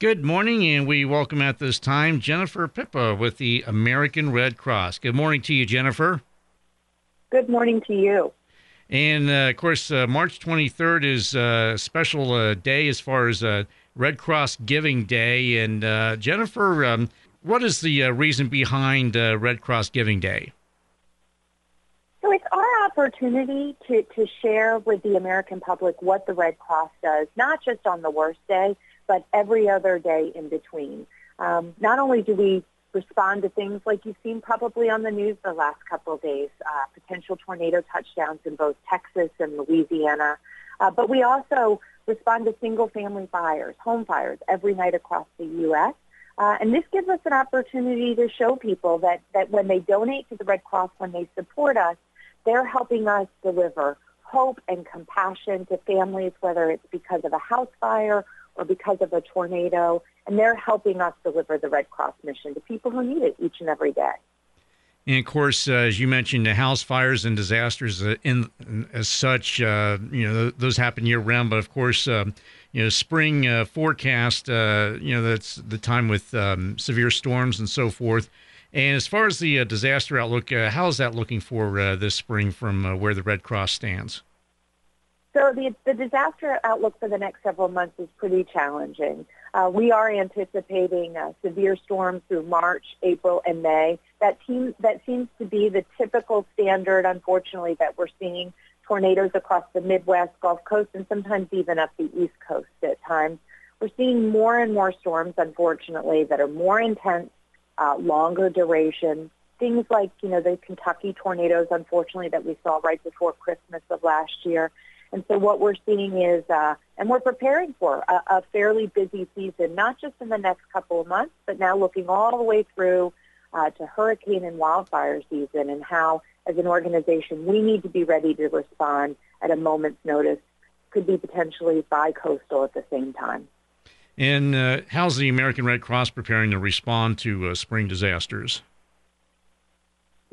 Good morning, and we welcome at this time Jennifer Pipa with the American Red Cross. Good morning to you, Jennifer. Good morning to you. And uh, of course, uh, March 23rd is a special uh, day as far as uh, Red Cross Giving Day. And uh, Jennifer, um, what is the uh, reason behind Red Cross Giving Day? So it's our opportunity to, to share with the American public what the Red Cross does, not just on the worst day, but every other day in between. Um, not only do we respond to things like you've seen probably on the news the last couple of days, uh, potential tornado touchdowns in both Texas and Louisiana, uh, but we also respond to single-family fires, home fires, every night across the U.S. Uh, and this gives us an opportunity to show people that, that when they donate to the Red Cross, when they support us, they're helping us deliver hope and compassion to families, whether it's because of a house fire or because of a tornado, and they're helping us deliver the Red Cross mission to people who need it each and every day. And of course, uh, as you mentioned, the house fires and disasters uh, in, in, as such, uh, you know, those happen year round. But of course, um, you know, spring uh, forecast, uh, you know, that's the time with um, severe storms and so forth. And as far as the uh, disaster outlook, how is that looking for this spring from where the Red Cross stands? So the, the disaster outlook for the next several months is pretty challenging. Uh, we are anticipating uh, severe storms through March, April, and May. That, team, that seems to be the typical standard, unfortunately, that we're seeing tornadoes across the Midwest, Gulf Coast, and sometimes even up the East Coast at times. We're seeing more and more storms, unfortunately, that are more intense, uh, longer duration. Things like, you know, the Kentucky tornadoes, unfortunately, that we saw right before Christmas of last year. And so what we're seeing is, uh, and we're preparing for a, a fairly busy season, not just in the next couple of months, but now looking all the way through uh, to hurricane and wildfire season and how, as an organization, we need to be ready to respond at a moment's notice, could be potentially bi-coastal at the same time. And uh, how's the American Red Cross preparing to respond to uh, spring disasters?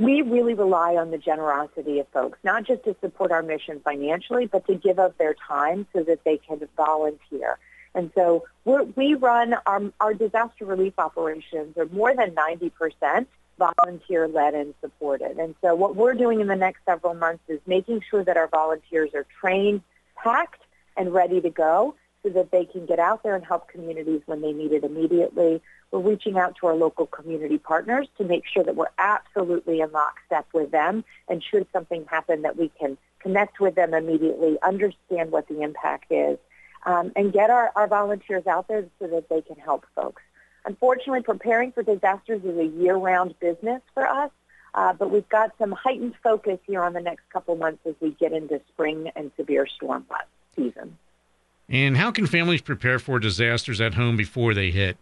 We really rely on the generosity of folks, not just to support our mission financially, but to give up their time so that they can volunteer. And so we run our, our disaster relief operations are more than 90% volunteer-led and supported. And so what we're doing in the next several months is making sure that our volunteers are trained, packed, and ready to go so that they can get out there and help communities when they need it immediately. We're reaching out to our local community partners to make sure that we're absolutely in lockstep with them. And should something happen, that we can connect with them immediately, understand what the impact is, um, and get our, our volunteers out there so that they can help folks. Unfortunately, preparing for disasters is a year-round business for us, uh, but we've got some heightened focus here on the next couple months as we get into spring and severe storm season. And how can families prepare for disasters at home before they hit?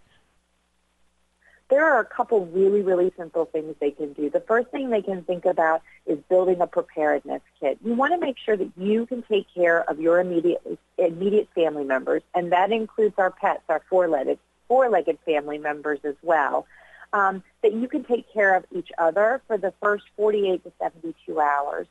there are a couple really, really simple things they can do. The first thing they can think about is building a preparedness kit. You want to make sure that you can take care of your immediate, immediate family members, and that includes our pets, our four-legged, four-legged family members as well, um, that you can take care of each other for the first 48 to 72 hours.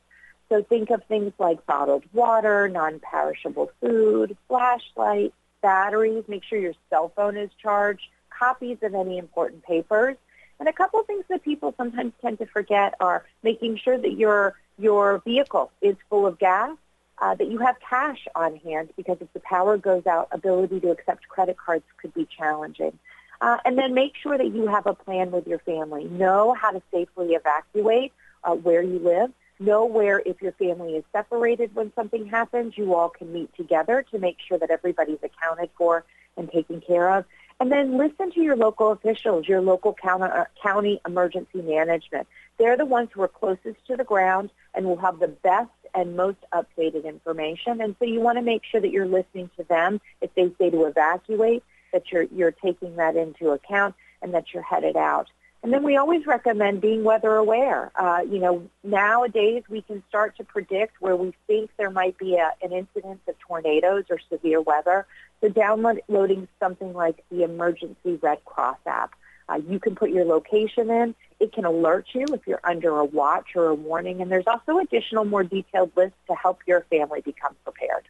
So think of things like bottled water, non-perishable food, flashlight, batteries. Make sure your cell phone is charged copies of any important papers. And a couple of things that people sometimes tend to forget are making sure that your your vehicle is full of gas, uh, that you have cash on hand because if the power goes out, ability to accept credit cards could be challenging. Uh, and then make sure that you have a plan with your family. Know how to safely evacuate uh, where you live. Know where, if your family is separated when something happens, you all can meet together to make sure that everybody's accounted for and taken care of. And then listen to your local officials, your local uh, county emergency management. They're the ones who are closest to the ground and will have the best and most updated information. And so you want to make sure that you're listening to them if they say to evacuate, that you're, you're taking that into account and that you're headed out. And then we always recommend being weather aware. Uh, you know, nowadays we can start to predict where we think there might be a, an incidence of tornadoes or severe weather. So downloading something like the Emergency Red Cross app. Uh, you can put your location in. It can alert you if you're under a watch or a warning. And there's also additional more detailed lists to help your family become prepared.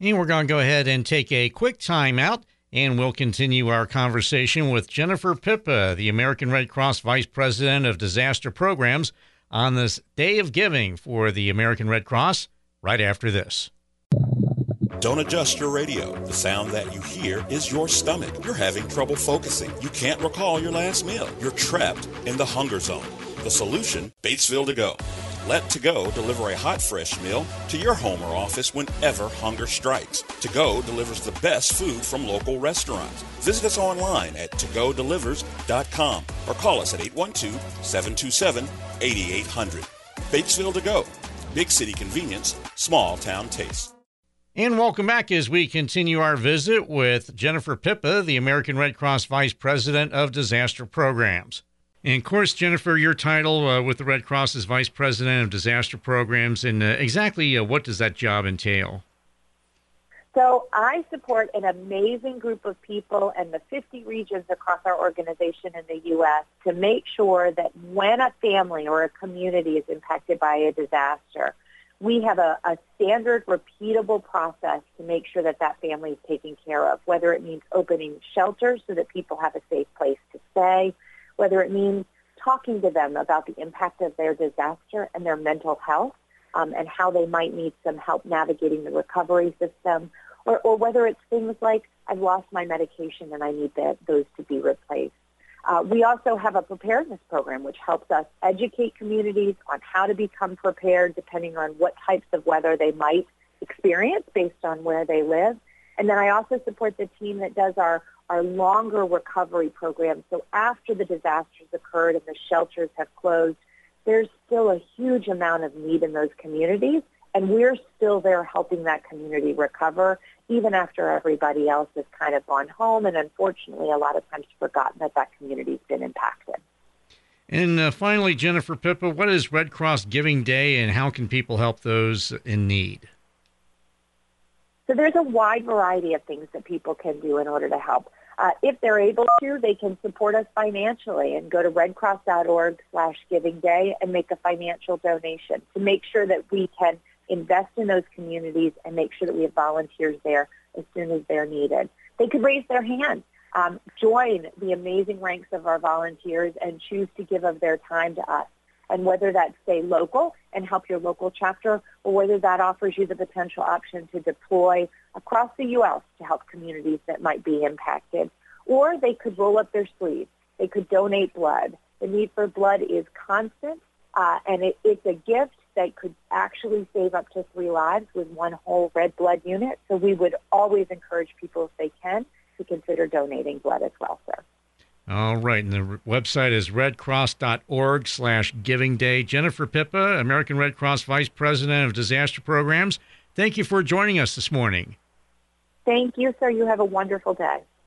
And we're going to go ahead and take a quick time out. And we'll continue our conversation with Jennifer Pipa, the American Red Cross Vice President of Disaster Programs, on this Day of Giving for the American Red Cross, right after this. Don't adjust your radio. The sound that you hear is your stomach. You're having trouble focusing. You can't recall your last meal. You're trapped in the hunger zone. The solution Batesville to go. Let To Go deliver a hot, fresh meal to your home or office whenever hunger strikes. To Go delivers the best food from local restaurants. Visit us online at togodelivers.com or call us at 812 727 8800. Batesville To Go. Big city convenience, small town taste. And welcome back as we continue our visit with Jennifer Pipa, the American Red Cross Vice President of Disaster Programs. And of course, Jennifer, your title uh, with the Red Cross is Vice President of Disaster Programs. And uh, exactly uh, what does that job entail? So I support an amazing group of people and the 50 regions across our organization in the U.S. to make sure that when a family or a community is impacted by a disaster, we have a, a, standard repeatable process to make sure that that family is taken care of, whether it means opening shelters so that people have a safe place to stay, whether it means talking to them about the impact of their disaster and their mental health um, and how they might need some help navigating the recovery system, or, or whether it's things like I've lost my medication and I need that, those to be replaced. Uh, we also have a preparedness program which helps us educate communities on how to become prepared depending on what types of weather they might experience based on where they live. And then I also support the team that does our, our longer recovery program. So after the disasters occurred and the shelters have closed, there's still a huge amount of need in those communities. And we're still there helping that community recover even after everybody else has kind of gone home and unfortunately a lot of times forgotten that that community's been impacted. And uh, finally, Jennifer Pipa, what is Red Cross Giving Day and how can people help those in need? So there's a wide variety of things that people can do in order to help. Uh, if they're able to, they can support us financially and go to redcross.org slash giving day and make a financial donation to make sure that we can invest in those communities and make sure that we have volunteers there as soon as they're needed. They could raise their hand, um, join the amazing ranks of our volunteers and choose to give of their time to us. And whether that's stay local and help your local chapter or whether that offers you the potential option to deploy across the U.S. to help communities that might be impacted. Or they could roll up their sleeves. They could donate blood. The need for blood is constant, uh, and it, it's a gift that could actually save up to three lives with one whole red blood unit. So we would always encourage people, if they can, to consider donating blood as well, sir. All right, and the website is redcross.org slash giving day. Jennifer Pipa, American Red Cross Vice President of Disaster Programs, thank you for joining us this morning. Thank you, sir. You have a wonderful day.